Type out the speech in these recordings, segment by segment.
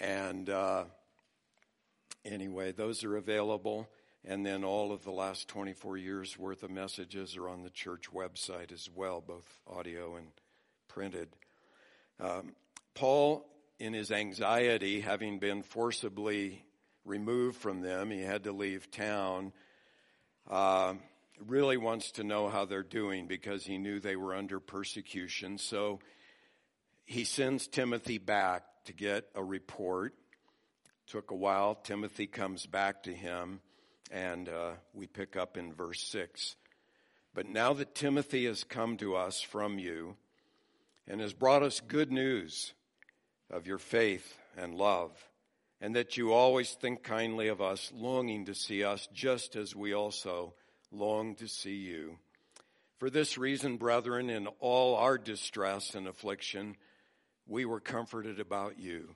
And uh, anyway, those are available. And then all of the last 24 years worth of messages are on the church website as well, both audio and printed. Um, Paul, in his anxiety, having been forcibly removed from them, he had to leave town. Uh, really wants to know how they're doing because he knew they were under persecution. So he sends Timothy back to get a report. Took a while. Timothy comes back to him, and uh, we pick up in verse 6. But now that Timothy has come to us from you and has brought us good news of your faith and love, and that you always think kindly of us, longing to see us just as we also long to see you. For this reason, brethren, in all our distress and affliction, we were comforted about you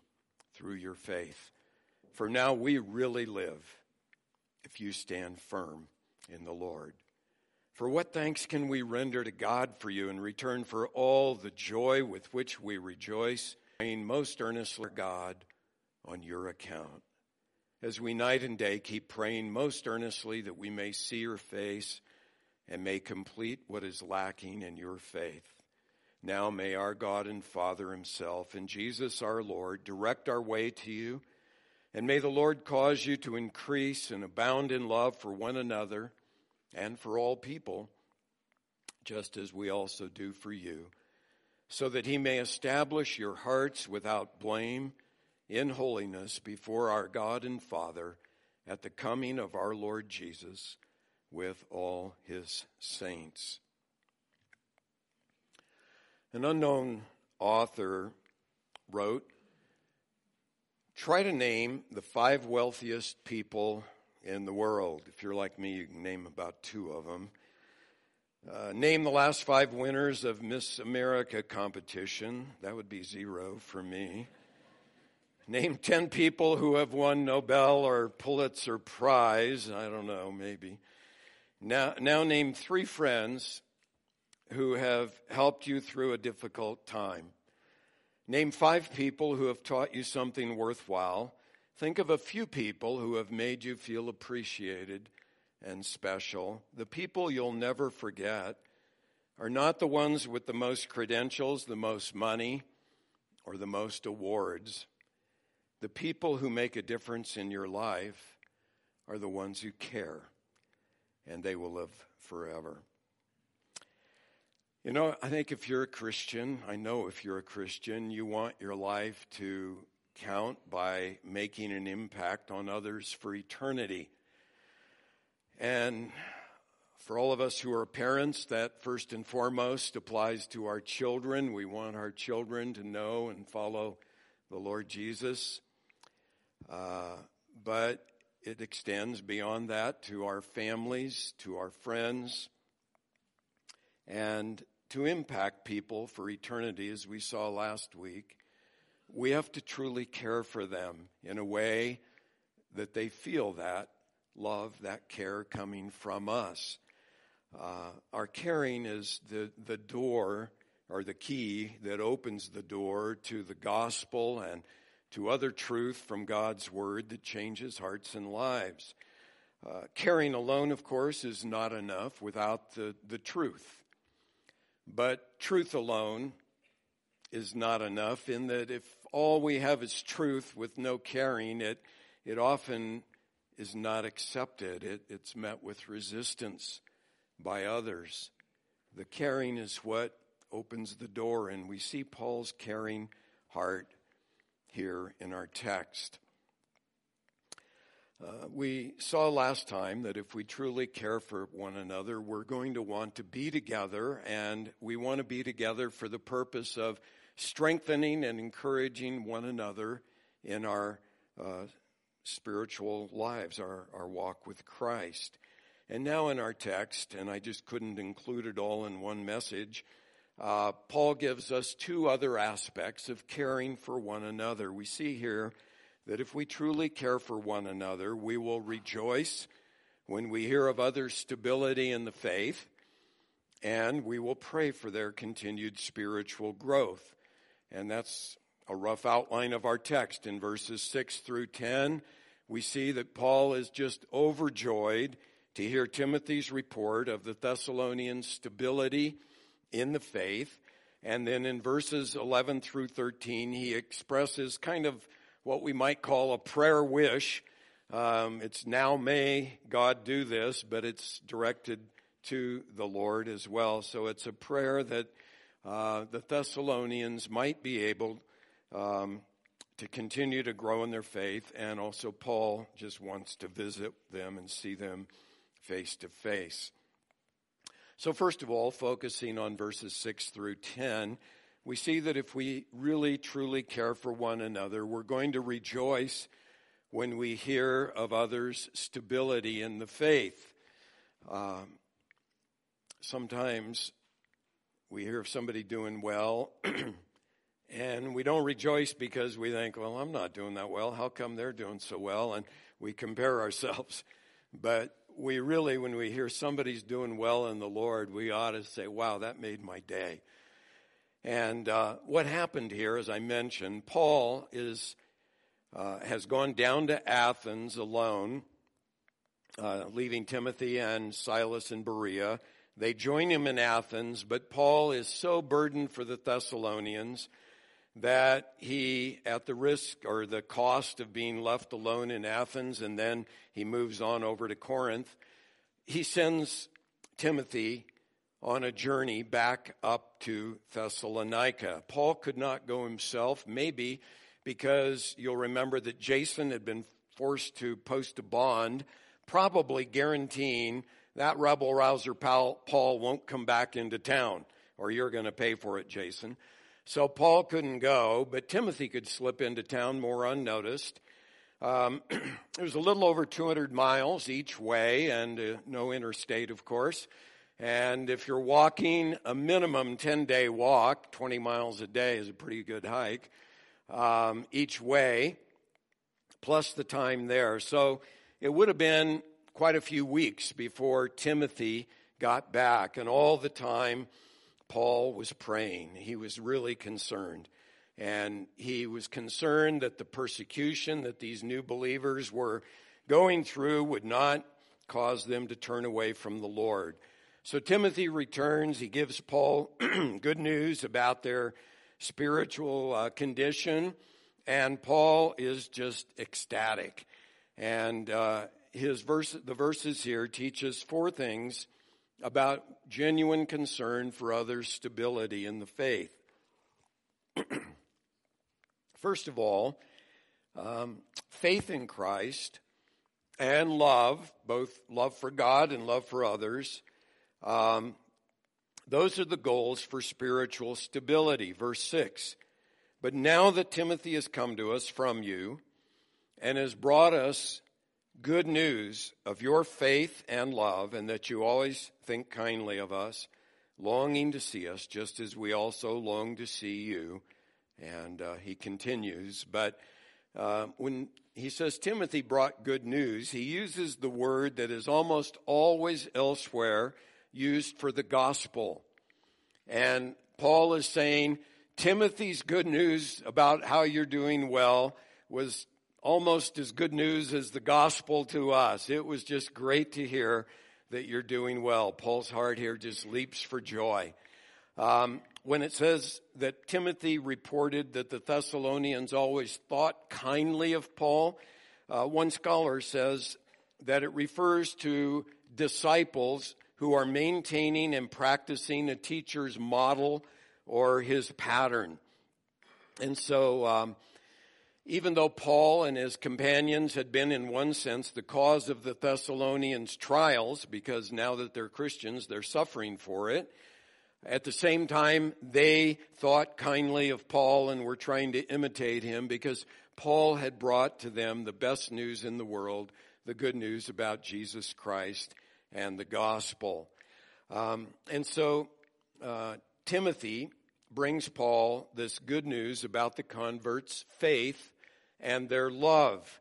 through your faith. For now we really live if you stand firm in the Lord. For what thanks can we render to God for you in return for all the joy with which we rejoice, praying most earnestly, God, on your account? as we night and day keep praying most earnestly that we may see your face and may complete what is lacking in your faith. Now may our God and Father himself and Jesus our Lord direct our way to you, and may the Lord cause you to increase and abound in love for one another and for all people, just as we also do for you, so that he may establish your hearts without blame in holiness before our God and Father at the coming of our Lord Jesus with all his saints. An unknown author wrote, Try to name the five wealthiest people in the world. If you're like me, you can name about two of them. Uh, name the last five winners of Miss America competition. That would be zero for me. Name 10 people who have won Nobel or Pulitzer Prize. I don't know, maybe. Now, now name three friends who have helped you through a difficult time. Name five people who have taught you something worthwhile. Think of a few people who have made you feel appreciated and special. The people you'll never forget are not the ones with the most credentials, the most money, or the most awards. The people who make a difference in your life are the ones who care, and they will live forever. You know, I think if you're a Christian, I know if you're a Christian, you want your life to count by making an impact on others for eternity. And for all of us who are parents, that first and foremost applies to our children. We want our children to know and follow the Lord Jesus. Uh, but it extends beyond that to our families, to our friends, and to impact people for eternity, as we saw last week. We have to truly care for them in a way that they feel that love, that care coming from us. Uh, our caring is the, the door or the key that opens the door to the gospel and to other truth from God's Word that changes hearts and lives. Uh, caring alone, of course, is not enough without the, the truth. But truth alone is not enough in that if all we have is truth with no caring, it, it often is not accepted. It, it's met with resistance by others. The caring is what opens the door, and we see Paul's caring heart here in our text. Uh, we saw last time that if we truly care for one another, we're going to want to be together, and we want to be together for the purpose of strengthening and encouraging one another in our uh, spiritual lives, our, our walk with Christ. And now in our text, and I just couldn't include it all in one message, uh, Paul gives us two other aspects of caring for one another. We see here that if we truly care for one another, we will rejoice when we hear of others' stability in the faith, and we will pray for their continued spiritual growth. And that's a rough outline of our text in verses 6 through 10, we see that Paul is just overjoyed to hear Timothy's report of the Thessalonians' stability in the faith. And then in verses 11 through 13, he expresses kind of what we might call a prayer wish. Um, it's now may God do this, but it's directed to the Lord as well. So it's a prayer that uh, the Thessalonians might be able um, to continue to grow in their faith, and also Paul just wants to visit them and see them face to face. So, first of all, focusing on verses 6 through 10, we see that if we really truly care for one another, we're going to rejoice when we hear of others' stability in the faith. Um, sometimes we hear of somebody doing well, and we don't rejoice because we think, well, I'm not doing that well. How come they're doing so well? And we compare ourselves. But we really, when we hear somebody's doing well in the Lord, we ought to say, wow, that made my day. And uh, what happened here, as I mentioned, Paul is uh, has gone down to Athens alone, uh, leaving Timothy and Silas in Berea. They join him in Athens, but Paul is so burdened for the Thessalonians that he, at the risk or the cost of being left alone in Athens, and then he moves on over to Corinth, he sends Timothy on a journey back up to Thessalonica. Paul could not go himself, maybe because you'll remember that Jason had been forced to post a bond, probably guaranteeing that rebel rouser Paul won't come back into town, or you're going to pay for it, Jason. So Paul couldn't go, but Timothy could slip into town more unnoticed. Um, it was a little over 200 miles each way and uh, no interstate, of course. And if you're walking a minimum 10 day walk, 20 miles a day is a pretty good hike um, each way, plus the time there. So it would have been quite a few weeks before Timothy got back. And all the time, Paul was praying. He was really concerned. And he was concerned that the persecution that these new believers were going through would not cause them to turn away from the Lord. So Timothy returns. He gives Paul good news about their spiritual uh, condition. And Paul is just ecstatic. And uh, his verse, the verses here teach us four things about genuine concern for others' stability in the faith. First of all, um, faith in Christ and love, both love for God and love for others, um, those are the goals for spiritual stability. Verse 6 But now that Timothy has come to us from you and has brought us good news of your faith and love, and that you always think kindly of us, longing to see us, just as we also long to see you. And uh, he continues, but uh, when he says Timothy brought good news, he uses the word that is almost always elsewhere used for the gospel. And Paul is saying Timothy's good news about how you're doing well was almost as good news as the gospel to us. It was just great to hear that you're doing well. Paul's heart here just leaps for joy. Um, when it says that Timothy reported that the Thessalonians always thought kindly of Paul, uh, one scholar says that it refers to disciples who are maintaining and practicing a teacher's model or his pattern. And so, um, even though Paul and his companions had been, in one sense, the cause of the Thessalonians' trials, because now that they're Christians, they're suffering for it, at the same time, they thought kindly of Paul and were trying to imitate him because Paul had brought to them the best news in the world, the good news about Jesus Christ and the gospel. Um, and so, uh, Timothy brings Paul this good news about the converts' faith and their love.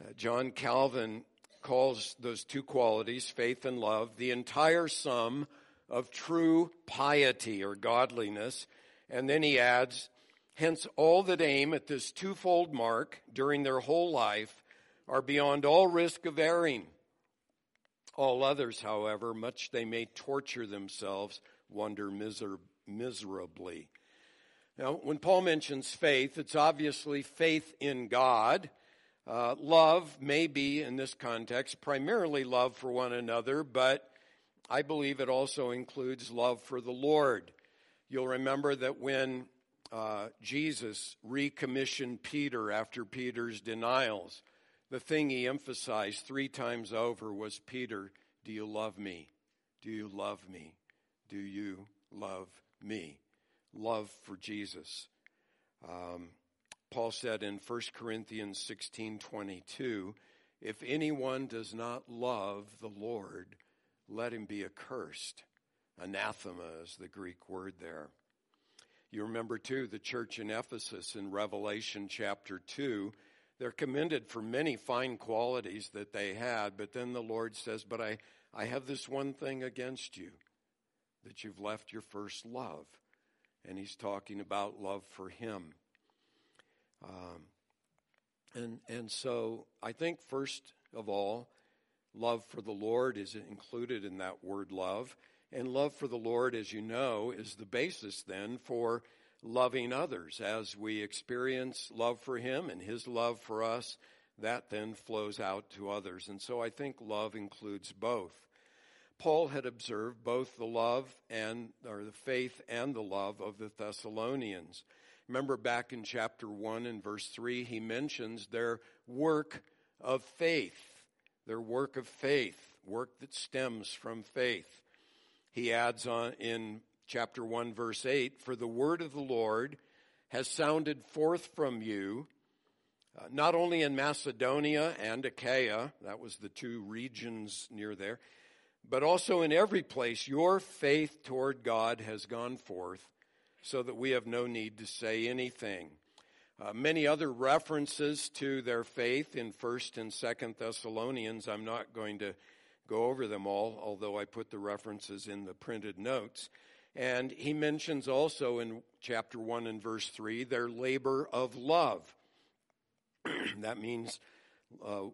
Uh, John Calvin calls those two qualities, faith and love, the entire sum of true piety or godliness. And then he adds, Hence, all that aim at this twofold mark during their whole life are beyond all risk of erring. All others, however, much they may torture themselves, wander miser- miserably. Now, when Paul mentions faith, it's obviously faith in God. Uh, love may be, in this context, primarily love for one another, but I believe it also includes love for the Lord. You'll remember that when uh, Jesus recommissioned Peter after Peter's denials, the thing he emphasized three times over was Peter, do you love me? Do you love me? Do you love me? Love for Jesus. Um, Paul said in 1 Corinthians 16 22, if anyone does not love the Lord, let him be accursed. Anathema is the Greek word there. You remember too the church in Ephesus in Revelation chapter 2. They're commended for many fine qualities that they had, but then the Lord says, But I, I have this one thing against you, that you've left your first love. And he's talking about love for him. Um, and, and so I think, first of all, love for the Lord is included in that word love. And love for the Lord, as you know, is the basis then for loving others. As we experience love for Him and His love for us, that then flows out to others. And so I think love includes both. Paul had observed both the love and, or the faith and the love of the Thessalonians. Remember back in chapter 1 and verse 3, he mentions their work of faith, their work of faith, work that stems from faith he adds on in chapter 1 verse 8, for the word of the Lord has sounded forth from you, uh, not only in Macedonia and Achaia, that was the two regions near there, but also in every place your faith toward God has gone forth, so that we have no need to say anything. Uh, many other references to their faith in 1st and 2nd Thessalonians, I'm not going to go over them all, although I put the references in the printed notes. And he mentions also in chapter 1 and verse 3 their labor of love. that means uh,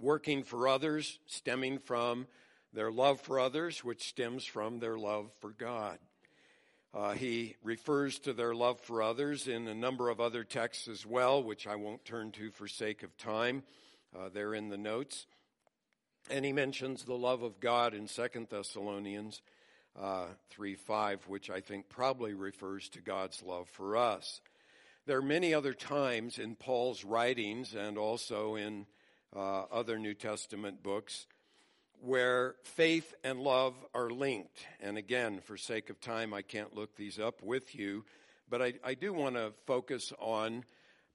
working for others, stemming from their love for others, which stems from their love for God. Uh, he refers to their love for others in a number of other texts as well, which I won't turn to for sake of time. Uh, they're in the notes. And he mentions the love of God in Second Thessalonians uh, 3 5, which I think probably refers to God's love for us. There are many other times in Paul's writings and also in uh, other New Testament books where faith and love are linked. And again, for sake of time, I can't look these up with you, but I, I do want to focus on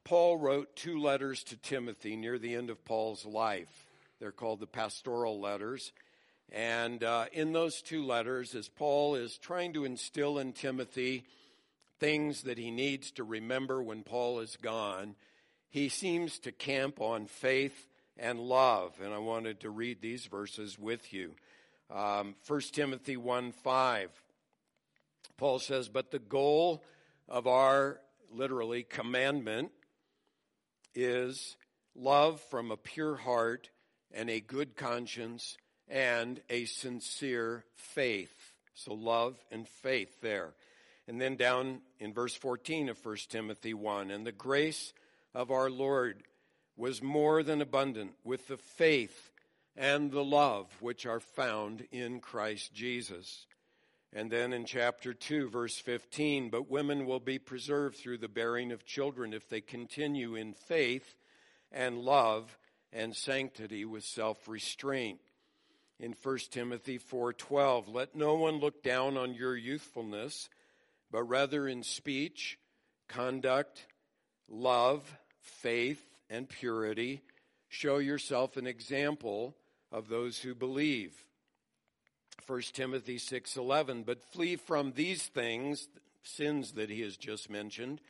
Paul wrote two letters to Timothy near the end of Paul's life. They're called the pastoral letters. And uh, in those two letters, as Paul is trying to instill in Timothy things that he needs to remember when Paul is gone, he seems to camp on faith and love. And I wanted to read these verses with you. Um, 1 Timothy 1 5, Paul says, But the goal of our, literally, commandment is love from a pure heart and a good conscience and a sincere faith. So love and faith there. And then down in verse 14 of 1 Timothy 1 and the grace of our Lord was more than abundant with the faith and the love which are found in Christ Jesus. And then in chapter 2, verse 15, but women will be preserved through the bearing of children if they continue in faith and love and sanctity with self-restraint. In 1 Timothy 4:12, let no one look down on your youthfulness, but rather in speech, conduct, love, faith, and purity, show yourself an example of those who believe. 1 Timothy 6:11 but flee from these things sins that he has just mentioned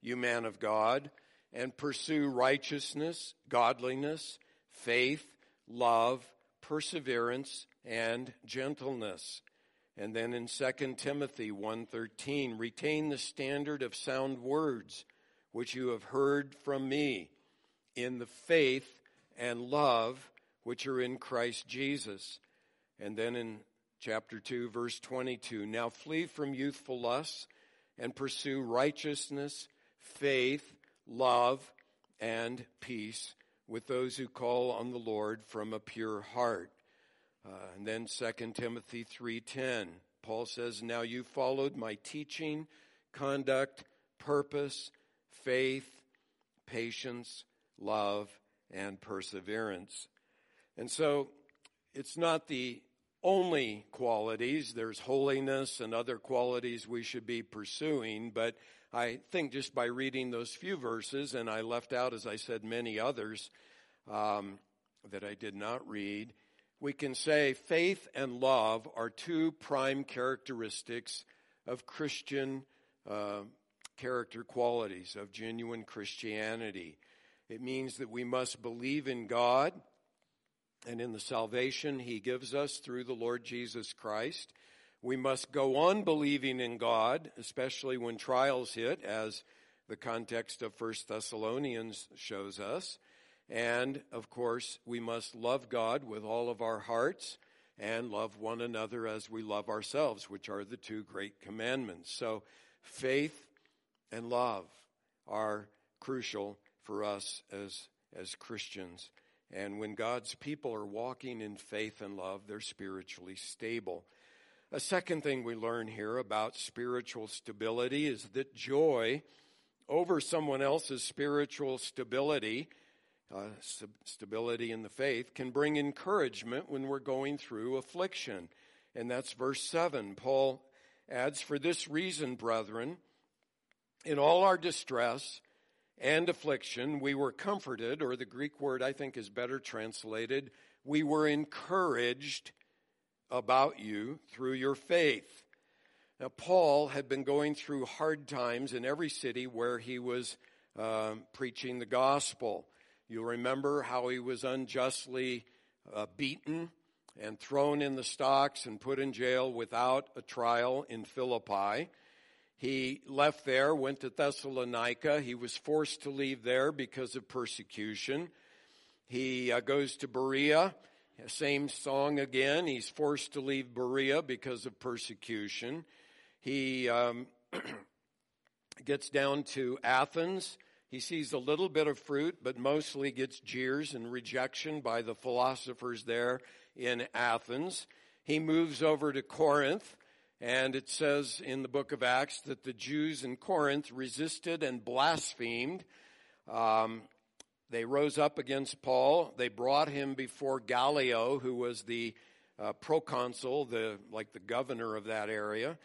you man of God and pursue righteousness, godliness, faith, love, perseverance, and gentleness. And then in 2 Timothy 1:13, retain the standard of sound words which you have heard from me in the faith and love which are in Christ Jesus. And then in chapter 2, verse 22, now flee from youthful lusts and pursue righteousness, faith, love, and peace with those who call on the Lord from a pure heart. Uh, and then 2 Timothy 3:10, Paul says, "Now you followed my teaching, conduct, purpose, faith, patience, love, and perseverance." And so it's not the only qualities. There's holiness and other qualities we should be pursuing, but I think just by reading those few verses, and I left out, as I said, many others um, that I did not read, we can say faith and love are two prime characteristics of Christian uh, character qualities, of genuine Christianity. It means that we must believe in God and in the salvation He gives us through the Lord Jesus Christ. We must go on believing in God, especially when trials hit, as the context of 1 Thessalonians shows us. And of course, we must love God with all of our hearts and love one another as we love ourselves, which are the two great commandments. So faith and love are crucial for us as, as Christians. And when God's people are walking in faith and love, they're spiritually stable. A second thing we learn here about spiritual stability is that joy over someone else's spiritual stability, uh, stability in the faith, can bring encouragement when we're going through affliction. And that's verse 7. Paul adds, For this reason, brethren, in all our distress and affliction, we were comforted, or the Greek word I think is better translated, we were encouraged about you through your faith. Now, Paul had been going through hard times in every city where he was uh, preaching the gospel. You'll remember how he was unjustly uh, beaten and thrown in the stocks and put in jail without a trial in Philippi. He left there, went to Thessalonica. He was forced to leave there because of persecution. He uh, goes to Berea same song again. He's forced to leave Berea because of persecution. He um, gets down to Athens. He sees a little bit of fruit, but mostly gets jeers and rejection by the philosophers there in Athens. He moves over to Corinth, and it says in the book of Acts that the Jews in Corinth resisted and blasphemed. Um, they rose up against Paul. They brought him before Gallio, who was the uh, proconsul, the like the governor of that area,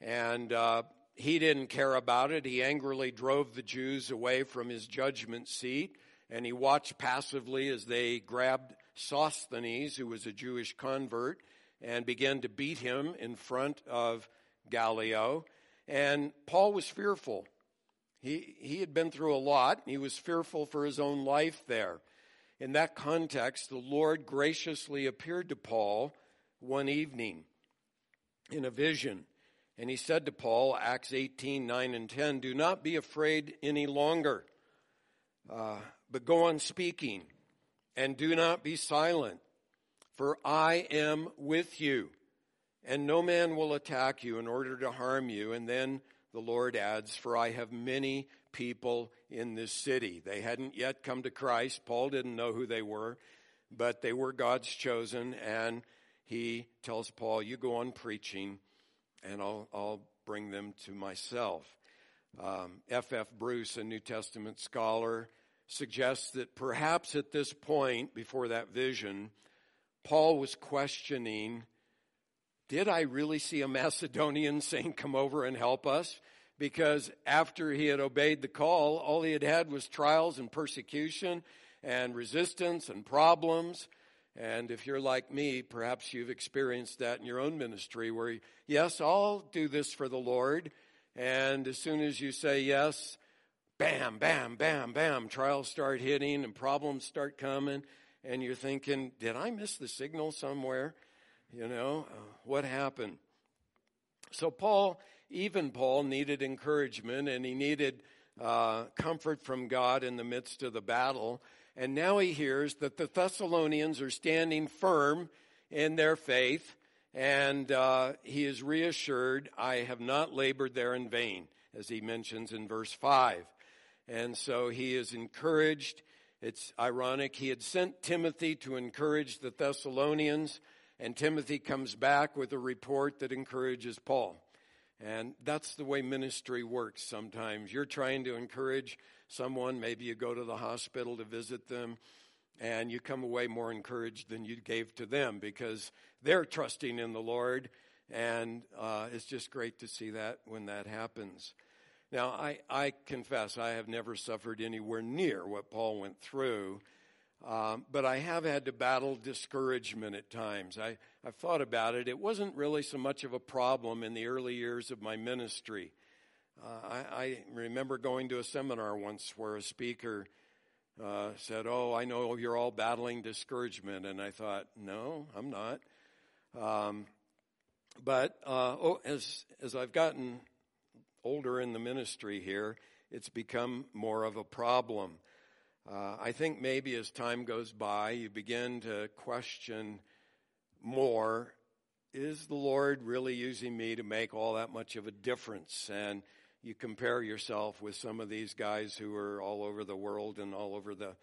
and uh, he didn't care about it. He angrily drove the Jews away from his judgment seat, and he watched passively as they grabbed Sosthenes, who was a Jewish convert, and began to beat him in front of Gallio. And Paul was fearful. He, he had been through a lot. He was fearful for his own life there. In that context, the Lord graciously appeared to Paul one evening in a vision. And he said to Paul, Acts 18, 9 and 10, Do not be afraid any longer, uh, but go on speaking, and do not be silent, for I am with you, and no man will attack you in order to harm you. And then the Lord adds, For I have many people in this city. They hadn't yet come to Christ. Paul didn't know who they were, but they were God's chosen. And he tells Paul, You go on preaching, and I'll, I'll bring them to myself. Um, F. F. Bruce, a New Testament scholar, suggests that perhaps at this point, before that vision, Paul was questioning did I really see a Macedonian saying, Come over and help us? Because after he had obeyed the call, all he had had was trials and persecution and resistance and problems. And if you're like me, perhaps you've experienced that in your own ministry where, yes, I'll do this for the Lord. And as soon as you say yes, bam, bam, bam, bam, trials start hitting and problems start coming. And you're thinking, did I miss the signal somewhere? You know, uh, what happened? So, Paul, even Paul, needed encouragement and he needed uh, comfort from God in the midst of the battle. And now he hears that the Thessalonians are standing firm in their faith, and uh, he is reassured, I have not labored there in vain, as he mentions in verse 5. And so he is encouraged. It's ironic. He had sent Timothy to encourage the Thessalonians, and Timothy comes back with a report that encourages Paul. And that's the way ministry works sometimes. You're trying to encourage someone, maybe you go to the hospital to visit them, and you come away more encouraged than you gave to them because they're trusting in the Lord. And uh, it's just great to see that when that happens. Now, I, I confess I have never suffered anywhere near what Paul went through, um, but I have had to battle discouragement at times. I, I've thought about it. It wasn't really so much of a problem in the early years of my ministry. Uh, I, I, remember going to a seminar once where a speaker uh, said, Oh, I know you're all battling discouragement. And I thought, No, I'm not. Um, but uh, oh, as, as I've gotten older in the ministry here, it's become more of a problem. Uh, I think maybe as time goes by, you begin to question more is the Lord really using me to make all that much of a difference? And you compare yourself with some of these guys who are all over the world and all over the,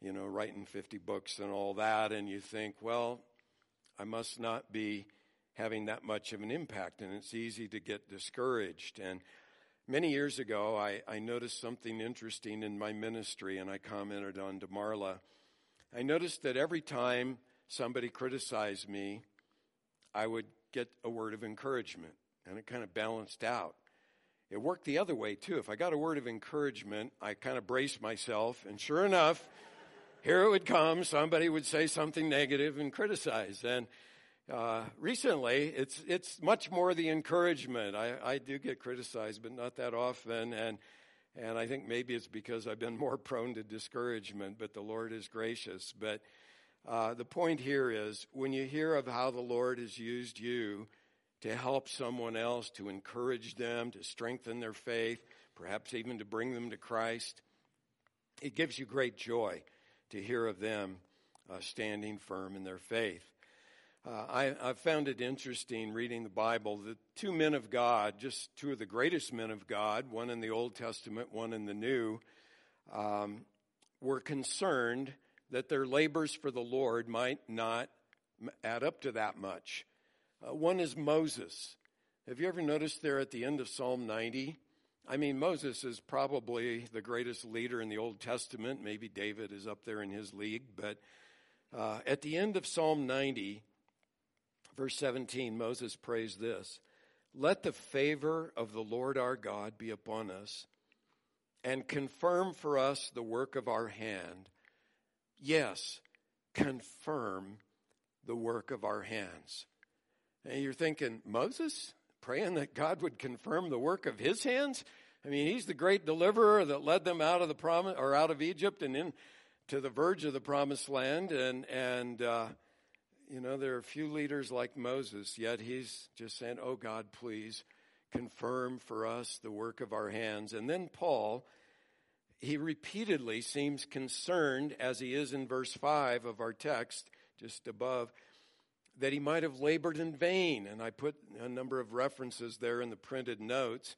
you know, writing 50 books and all that, and you think, well, I must not be having that much of an impact, and it's easy to get discouraged. And many years ago, I, I noticed something interesting in my ministry, and I commented on DeMarla. I noticed that every time somebody criticized me, I would get a word of encouragement, and it kind of balanced out. It worked the other way too. If I got a word of encouragement, I kind of braced myself, and sure enough, here it would come. Somebody would say something negative and criticize. And uh, recently, it's it's much more the encouragement. I, I do get criticized, but not that often. And and I think maybe it's because I've been more prone to discouragement. But the Lord is gracious. But uh, the point here is when you hear of how the Lord has used you to help someone else, to encourage them, to strengthen their faith, perhaps even to bring them to Christ. It gives you great joy to hear of them uh, standing firm in their faith. Uh, I, I, found it interesting reading the Bible that two men of God, just two of the greatest men of God, one in the Old Testament, one in the New, um, were concerned that their labors for the Lord might not add up to that much. Uh, one is Moses. Have you ever noticed there at the end of Psalm 90? I mean, Moses is probably the greatest leader in the Old Testament. Maybe David is up there in his league. But uh, at the end of Psalm 90, verse 17, Moses prays this Let the favor of the Lord our God be upon us, and confirm for us the work of our hand. Yes, confirm the work of our hands. And you're thinking, Moses praying that God would confirm the work of his hands? I mean, he's the great deliverer that led them out of the promise or out of Egypt and in to the verge of the promised land. And, and, uh, you know, there are few leaders like Moses, yet he's just saying, Oh God, please confirm for us the work of our hands. And then Paul, he repeatedly seems concerned, as he is in verse 5 of our text, just above, that he might have labored in vain. And I put a number of references there in the printed notes.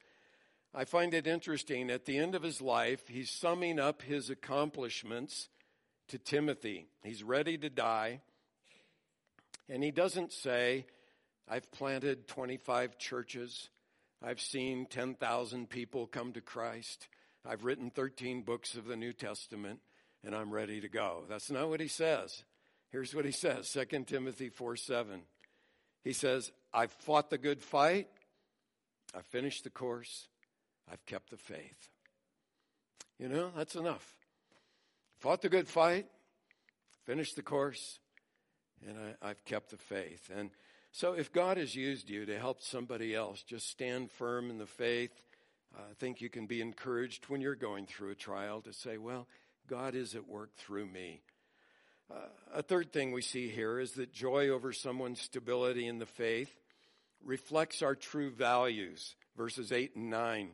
I find it interesting. At the end of his life, he's summing up his accomplishments to Timothy. He's ready to die. And he doesn't say, I've planted 25 churches. I've seen 10,000 people come to Christ. I've written 13 books of the New Testament, and I'm ready to go. That's not what he says. Here's what he says 2 Timothy 4 7. He says, I've fought the good fight, I've finished the course, I've kept the faith. You know, that's enough. Fought the good fight, finished the course, and I, have kept the faith. And so, if God has used you to help somebody else, just stand firm in the faith. I think you can be encouraged when you're going through a trial to say, Well, God is at work through me. Uh, a third thing we see here is that joy over someone's stability in the faith reflects our true values, verses 8 and 9.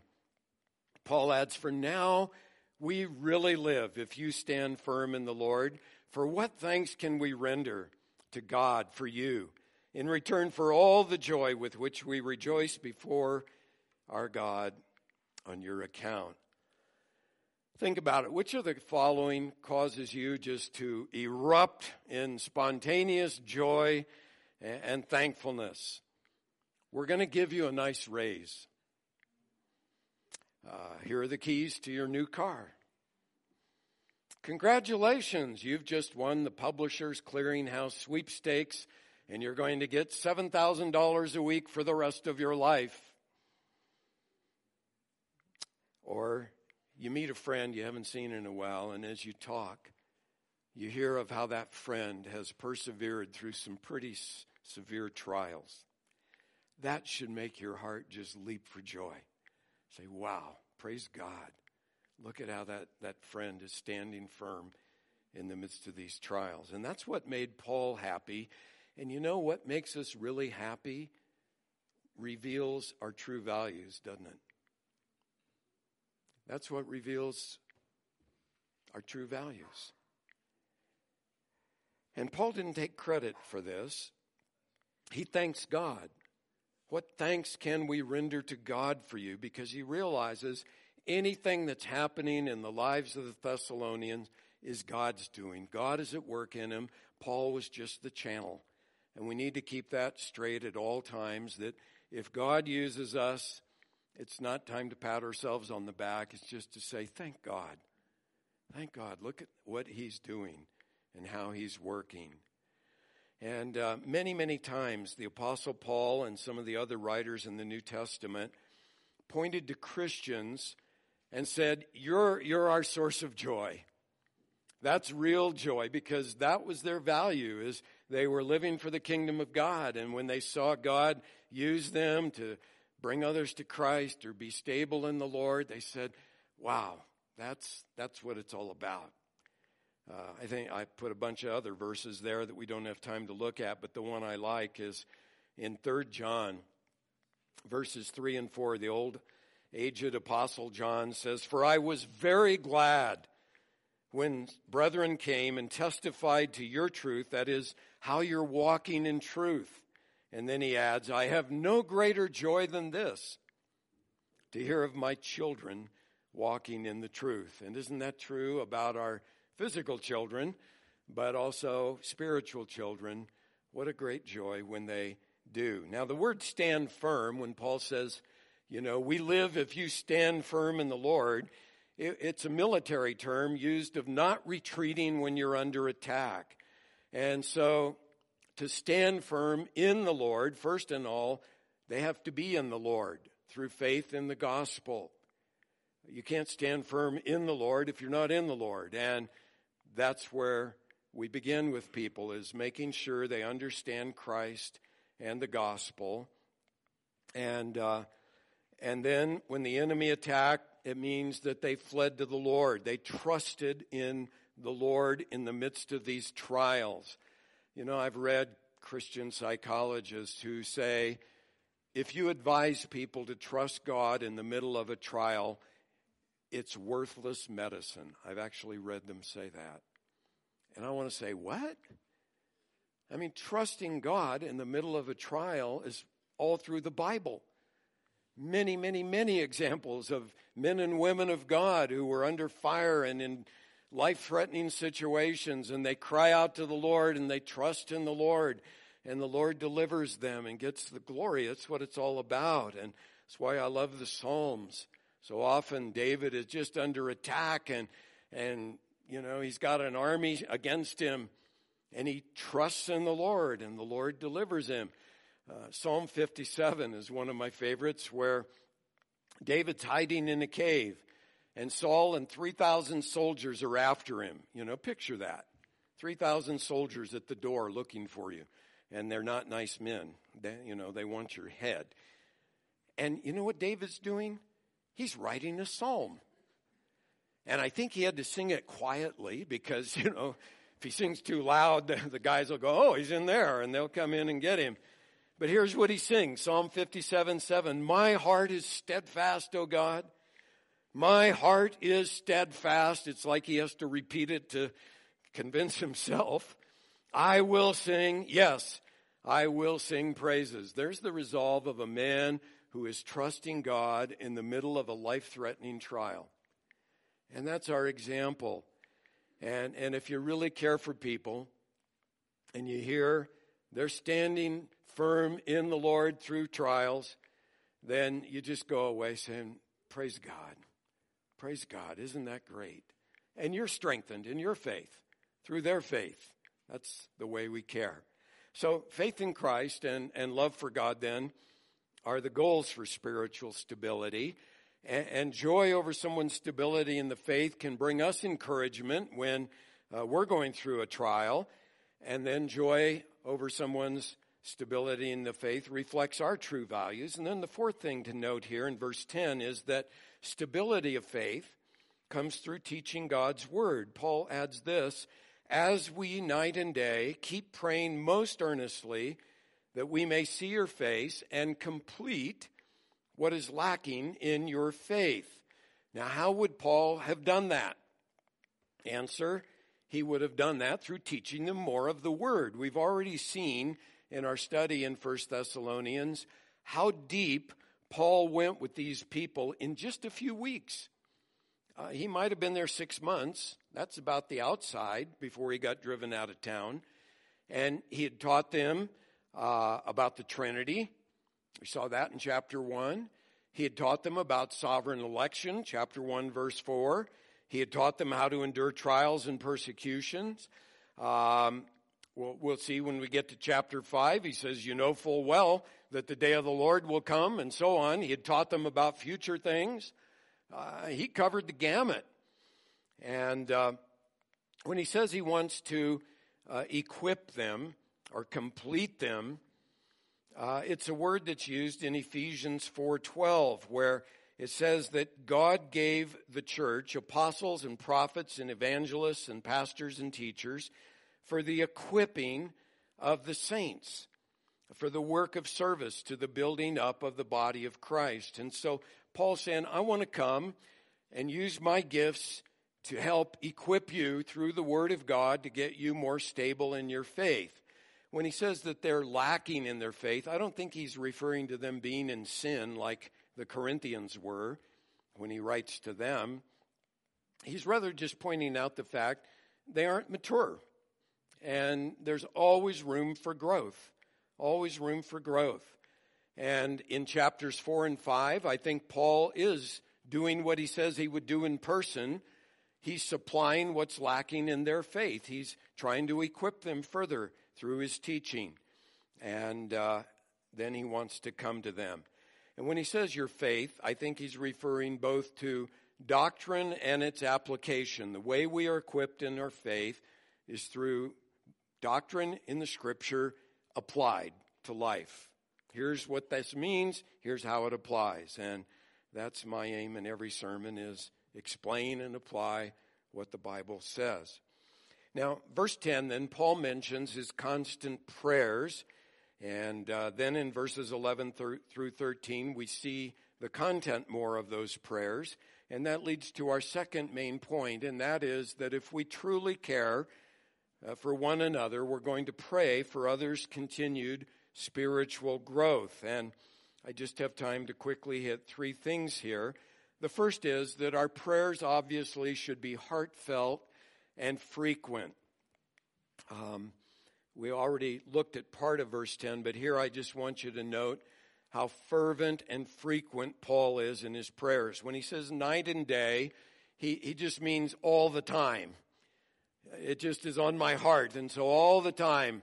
Paul adds, For now we really live if you stand firm in the Lord. For what thanks can we render to God for you in return for all the joy with which we rejoice before our God on your account? Think about it. Which of the following causes you just to erupt in spontaneous joy and thankfulness? We're going to give you a nice raise. Uh, here are the keys to your new car. Congratulations, you've just won the Publishers Clearinghouse sweepstakes and you're going to get $7,000 a week for the rest of your life. Or you meet a friend you haven't seen in a while, and as you talk, you hear of how that friend has persevered through some pretty s- severe trials. That should make your heart just leap for joy. Say, wow, praise God. Look at how that, that friend is standing firm in the midst of these trials. And that's what made Paul happy. And you know what makes us really happy? Reveals our true values, doesn't it? That's what reveals our true values. And Paul didn't take credit for this. He thanks God. What thanks can we render to God for you? Because he realizes anything that's happening in the lives of the Thessalonians is God's doing. God is at work in him. Paul was just the channel. And we need to keep that straight at all times that if God uses us, it's not time to pat ourselves on the back. It's just to say, thank God. Thank God. Look at what He's doing and how He's working. And uh, many, many times, the Apostle Paul and some of the other writers in the New Testament pointed to Christians and said, You're, you're our source of joy. That's real joy because that was their value is they were living for the kingdom of God. And when they saw God use them to bring others to Christ or be stable in the Lord, they said, wow, that's, that's what it's all about. Uh, I think I put a bunch of other verses there that we don't have time to look at, but the one I like is in 3 John, verses 3 and 4. The old aged apostle John says, For I was very glad when brethren came and testified to your truth, that is, how you're walking in truth. And then he adds, I have no greater joy than this to hear of my children walking in the truth. And isn't that true about our physical children, but also spiritual children? What a great joy when they do. Now, the word stand firm, when Paul says, you know, we live if you stand firm in the Lord, it's a military term used of not retreating when you're under attack. And so to stand firm in the Lord, first and all, they have to be in the Lord through faith in the gospel. You can't stand firm in the Lord if you're not in the Lord. And that's where we begin with people is making sure they understand Christ and the gospel. And, uh, and then when the enemy attacked, it means that they fled to the Lord. They trusted in the Lord in the midst of these trials. You know, I've read Christian psychologists who say if you advise people to trust God in the middle of a trial, it's worthless medicine. I've actually read them say that. And I want to say, what? I mean, trusting God in the middle of a trial is all through the Bible. Many, many, many examples of men and women of God who were under fire and in life threatening situations and they cry out to the Lord and they trust in the Lord and the Lord delivers them and gets the glory. That's what it's all about. And that's why I love the Psalms. So often David is just under attack and, and, you know, he's got an army against him and he trusts in the Lord and the Lord delivers him. Uh, Psalm 57 is one of my favorites where David's hiding in a cave and Saul and 3,000 soldiers are after him. You know, picture that. 3,000 soldiers at the door looking for you. And they're not nice men. They, you know, they want your head. And you know what David's doing? He's writing a psalm. And I think he had to sing it quietly because, you know, if he sings too loud, the guys will go, oh, he's in there, and they'll come in and get him. But here's what he sings Psalm 57 7. My heart is steadfast, O God. My heart is steadfast. It's like he has to repeat it to convince himself. I will sing, yes, I will sing praises. There's the resolve of a man who is trusting God in the middle of a life threatening trial. And that's our example. And, and if you really care for people and you hear they're standing firm in the Lord through trials, then you just go away saying, Praise God. Praise God. Isn't that great? And you're strengthened in your faith through their faith. That's the way we care. So, faith in Christ and, and love for God then are the goals for spiritual stability. And, and joy over someone's stability in the faith can bring us encouragement when uh, we're going through a trial. And then joy over someone's stability in the faith reflects our true values. And then the fourth thing to note here in verse 10 is that stability of faith comes through teaching God's word. Paul adds this as we night and day keep praying most earnestly that we may see your face and complete what is lacking in your faith. Now, how would Paul have done that? Answer He would have done that through teaching them more of the word. We've already seen in our study in 1 Thessalonians how deep Paul went with these people in just a few weeks. Uh, he might have been there six months. That's about the outside before he got driven out of town. And he had taught them uh, about the Trinity. We saw that in chapter 1. He had taught them about sovereign election, chapter 1, verse 4. He had taught them how to endure trials and persecutions. Um, we'll, we'll see when we get to chapter 5. He says, You know full well that the day of the Lord will come, and so on. He had taught them about future things. Uh, he covered the gamut. And uh, when he says he wants to uh, equip them or complete them, uh, it's a word that's used in Ephesians 4:12, where it says that God gave the church apostles and prophets and evangelists and pastors and teachers for the equipping of the saints, for the work of service to the building up of the body of Christ. And so Paul's saying, I want to come and use my gifts to help equip you through the Word of God to get you more stable in your faith. When he says that they're lacking in their faith, I don't think he's referring to them being in sin like the Corinthians were when he writes to them. He's rather just pointing out the fact they aren't mature. And there's always room for growth. Always room for growth. And in chapters four and five, I think Paul is doing what he says he would do in person. He's supplying what's lacking in their faith. He's trying to equip them further through his teaching. And uh, then he wants to come to them. And when he says your faith, I think he's referring both to doctrine and its application. The way we are equipped in our faith is through doctrine in the scripture applied to life. Here's what this means, here's how it applies. And that's my aim in every sermon is explain and apply what the Bible says. Now, verse 10, then Paul mentions his constant prayers. And uh, then in verses 11 through 13, we see the content more of those prayers. And that leads to our second main point, and that is that if we truly care uh, for one another, we're going to pray for others' continued spiritual growth. And I just have time to quickly hit three things here. The first is that our prayers obviously should be heartfelt and frequent. Um, we already looked at part of verse 10, but here I just want you to note how fervent and frequent Paul is in his prayers. When he says night and day, he, he just means all the time. It just is on my heart. And so all the time,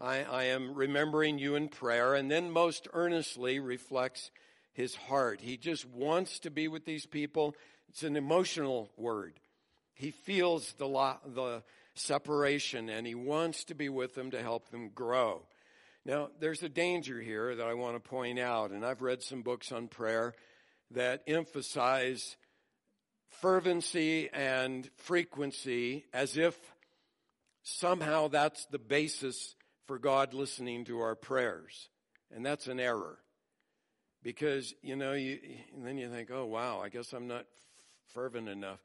I, I am remembering you in prayer, and then most earnestly reflects his heart. He just wants to be with these people. It's an emotional word. He feels the, the separation and he wants to be with them to help them grow. Now, there's a danger here that I want to point out, and I've read some books on prayer that emphasize fervency and frequency as if somehow that's the basis for God listening to our prayers. And that's an error. Because, you know, you, then you think, oh, wow, I guess I'm not fervent enough.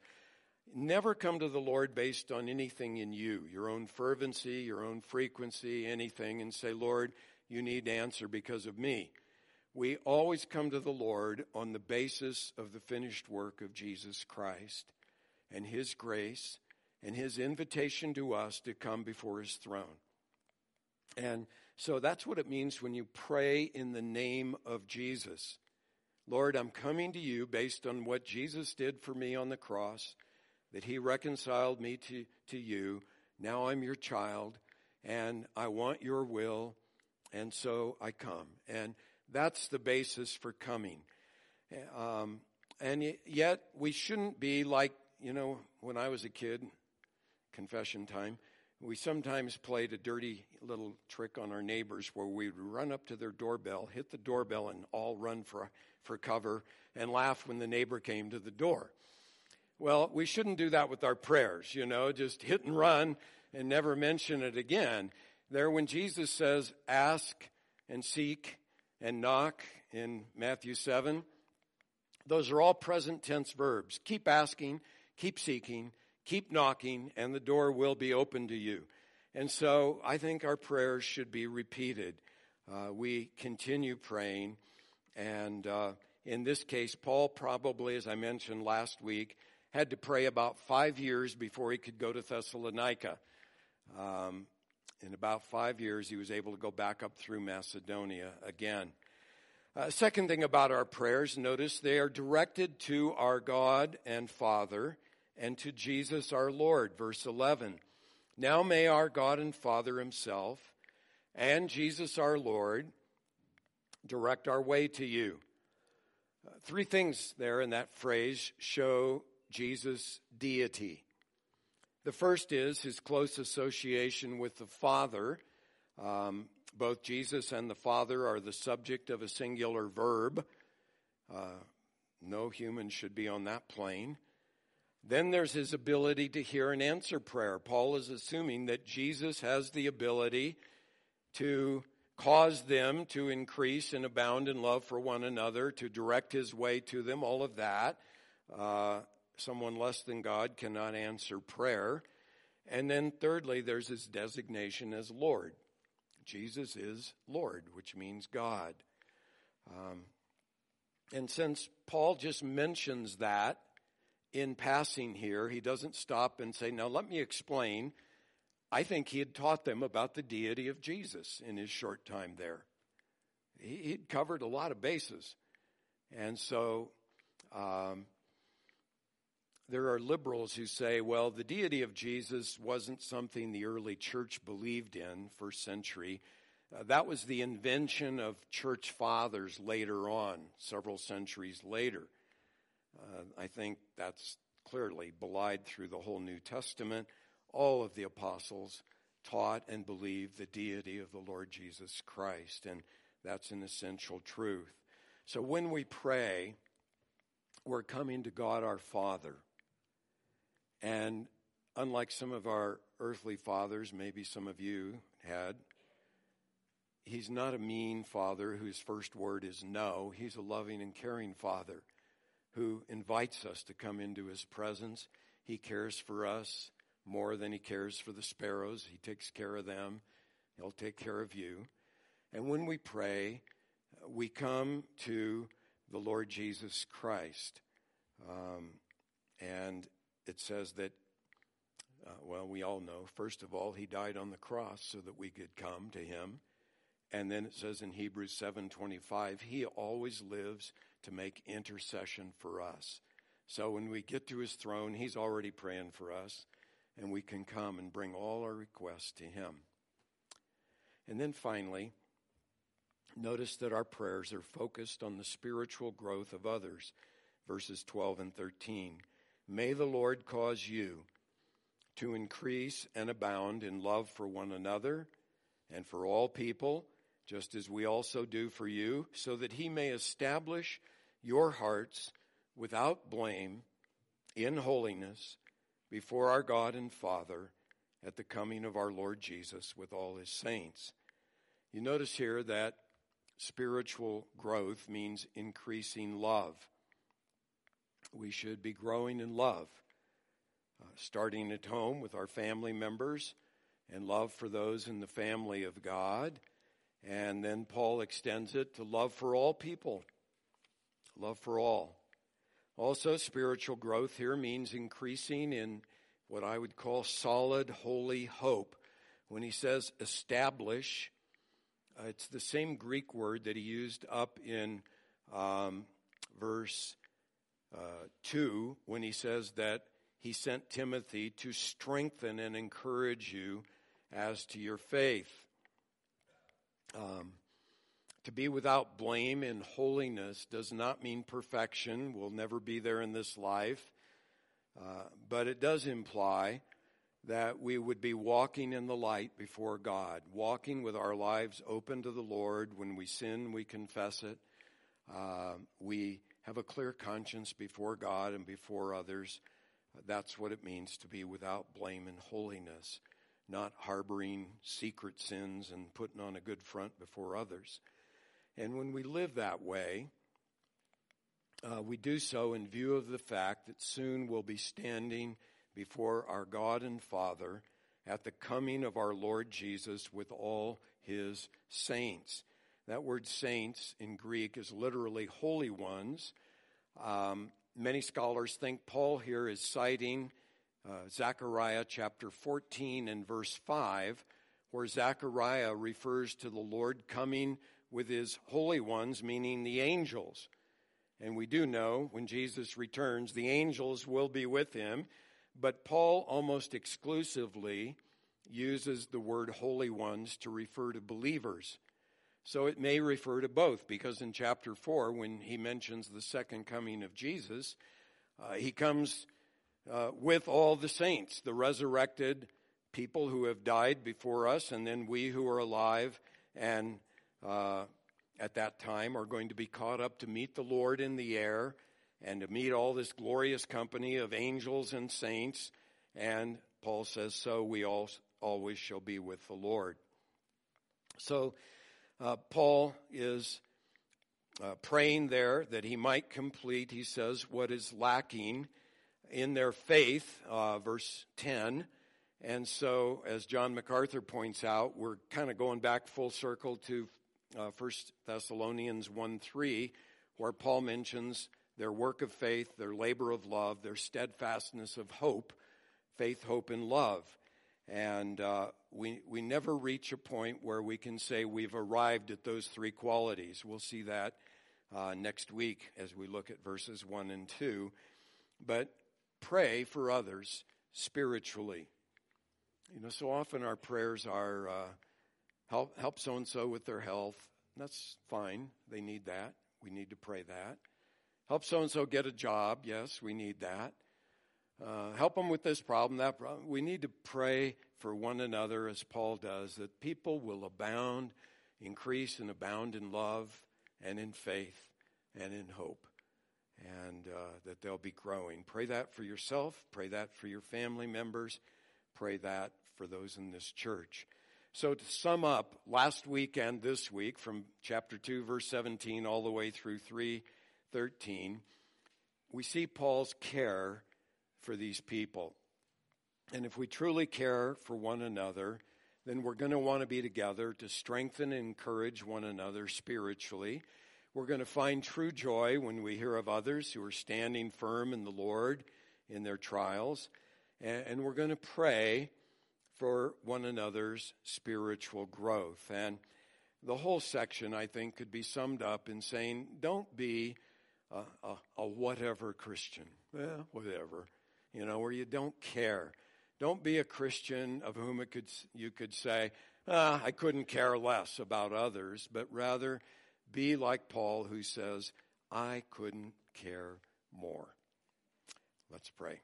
Never come to the Lord based on anything in you, your own fervency, your own frequency, anything, and say, Lord, you need to answer because of me. We always come to the Lord on the basis of the finished work of Jesus Christ and His grace and His invitation to us to come before His throne. And so that's what it means when you pray in the name of Jesus. Lord, I'm coming to you based on what Jesus did for me on the cross, that He reconciled me to, to you. Now I'm your child, and I want your will, and so I come. And that's the basis for coming. Um, and yet, we shouldn't be like, you know, when I was a kid, confession time, we sometimes played a dirty little trick on our neighbors where we'd run up to their doorbell, hit the doorbell, and all run for, for cover and laugh when the neighbor came to the door. Well, we shouldn't do that with our prayers, you know, just hit and run and never mention it again. There, when Jesus says, ask and seek and knock in Matthew 7, those are all present tense verbs. Keep asking, keep seeking, keep knocking, and the door will be open to you. And so I think our prayers should be repeated. Uh, we continue praying, and uh, in this case, Paul probably, as I mentioned last week, had to pray about five years before he could go to Thessalonica. Um, in about five years, he was able to go back up through Macedonia again. Uh, second thing about our prayers, notice they are directed to our God and Father and to Jesus our Lord. Verse 11. Now may our God and Father Himself and Jesus our Lord direct our way to you. Uh, three things there in that phrase show Jesus' deity. The first is his close association with the Father. Um, both Jesus and the Father are the subject of a singular verb. Uh, no human should be on that plane. Then there's his ability to hear and answer prayer. Paul is assuming that Jesus has the ability to cause them to increase and abound in love for one another, to direct his way to them, all of that. Uh, someone less than God cannot answer prayer. And then, thirdly, there's his designation as Lord. Jesus is Lord, which means God. Um, and since Paul just mentions that in passing here, he doesn't stop and say, Now, let me explain. I think he had taught them about the deity of Jesus in his short time there. He, would covered a lot of bases. And so, um, there are liberals who say, well, the deity of Jesus wasn't something the early church believed in, first century. Uh, that was the invention of church fathers later on, several centuries later. Uh, I think that's clearly belied through the whole New Testament. All of the apostles taught and believed the deity of the Lord Jesus Christ, and that's an essential truth. So when we pray, we're coming to God our Father and unlike some of our earthly fathers, maybe some of you had, he's not a mean father whose first word is no. He's a loving and caring father who invites us to come into his presence. He cares for us more than he cares for the sparrows. He takes care of them. He'll take care of you. And when we pray, we come to the Lord Jesus Christ. Um, and it says that, uh, well, we all know, first of all, he died on the cross so that we could come to him. And then it says in Hebrews 7:25, he always lives to make intercession for us. So when we get to his throne, he's already praying for us, and we can come and bring all our requests to him. And then finally, notice that our prayers are focused on the spiritual growth of others, verses 12 and 13. May the Lord cause you to increase and abound in love for one another and for all people, just as we also do for you, so that he may establish your hearts without blame in holiness before our God and Father at the coming of our Lord Jesus with all his saints. You notice here that spiritual growth means increasing love. We should be growing in love, uh, starting at home with our family members and love for those in the family of God. And then Paul extends it to love for all people, love for all. Also, spiritual growth here means increasing in what I would call solid, holy hope. When he says establish, uh, it's the same Greek word that he used up in um, verse uh, 2 when he says that he sent Timothy to strengthen and encourage you as to your faith. Um, to be without blame in holiness does not mean perfection. We'll never be there in this life. Uh, but it does imply that we would be walking in the light before God, walking with our lives open to the Lord. When we sin, we confess it. Uh, we have a clear conscience before God and before others. That's what it means to be without blame and holiness, not harboring secret sins and putting on a good front before others. And when we live that way, uh, we do so in view of the fact that soon we'll be standing before our God and Father at the coming of our Lord Jesus with all his saints. That word saints in Greek is literally holy ones. Um, many scholars think Paul here is citing uh, Zechariah chapter 14 and verse 5, where Zechariah refers to the Lord coming with his holy ones, meaning the angels. And we do know when Jesus returns, the angels will be with him. But Paul almost exclusively uses the word holy ones to refer to believers. So it may refer to both, because in chapter 4, when he mentions the second coming of Jesus, uh, he comes uh, with all the saints, the resurrected people who have died before us, and then we who are alive and uh, at that time are going to be caught up to meet the Lord in the air and to meet all this glorious company of angels and saints. And Paul says, so we all always shall be with the Lord. So uh, Paul is uh, praying there that he might complete, he says, what is lacking in their faith, uh, verse 10. And so, as John MacArthur points out, we're kind of going back full circle to uh, 1 Thessalonians 1 3, where Paul mentions their work of faith, their labor of love, their steadfastness of hope, faith, hope, and love. And uh, we, we never reach a point where we can say we've arrived at those three qualities. We'll see that uh, next week as we look at verses 1 and 2. But pray for others spiritually. You know, so often our prayers are uh, help help so and so with their health. That's fine. They need that. We need to pray that. Help so and so get a job. Yes, we need that. Uh, help them with this problem, that problem. We need to pray for one another as Paul does, that people will abound, increase and abound in love and in faith and in hope, and uh, that they'll be growing. Pray that for yourself. Pray that for your family members. Pray that for those in this church. So to sum up, last week and this week, from chapter 2, verse 17, all the way through 3, 13, we see Paul's care for these people. And if we truly care for one another, then we're going to want to be together to strengthen and encourage one another spiritually. We're going to find true joy when we hear of others who are standing firm in the Lord in their trials. And we're going to pray for one another's spiritual growth. And the whole section, I think, could be summed up in saying, don't be a, a, a whatever Christian. Well, whatever. You know, where you don't care. Don't be a Christian of whom it could, you could say, ah, I couldn't care less about others, but rather be like Paul who says, I couldn't care more. Let's pray.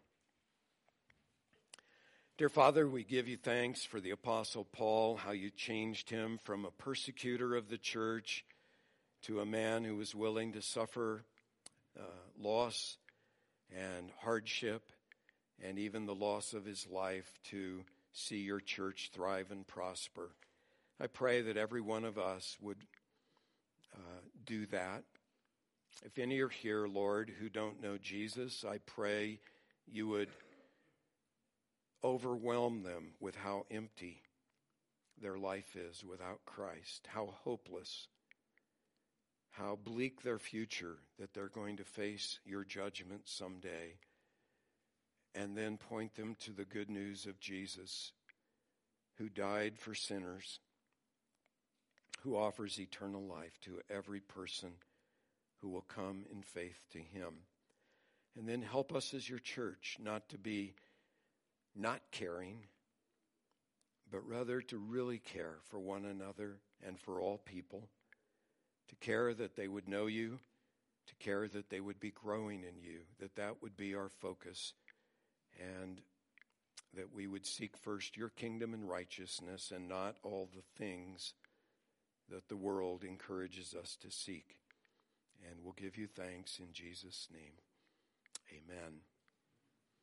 Dear Father, we give you thanks for the Apostle Paul, how you changed him from a persecutor of the church to a man who was willing to suffer uh, loss and hardship and even the loss of his life to see your church thrive and prosper. I pray that every one of us would uh, do that If any are here, Lord, who don't know Jesus, I pray you would overwhelm them with how empty their life is without Christ, how hopeless, how bleak their future that they're going to face your judgment someday, and then point them to the good news of Jesus, who died for sinners, who offers eternal life to every person who will come in faith to him. And then help us as your church not to be not caring, but rather to really care for one another and for all people, to care that they would know you, to care that they would be growing in you, that that would be our focus, and that we would seek first your kingdom and righteousness and not all the things that the world encourages us to seek. And we'll give you thanks in Jesus' name. Amen.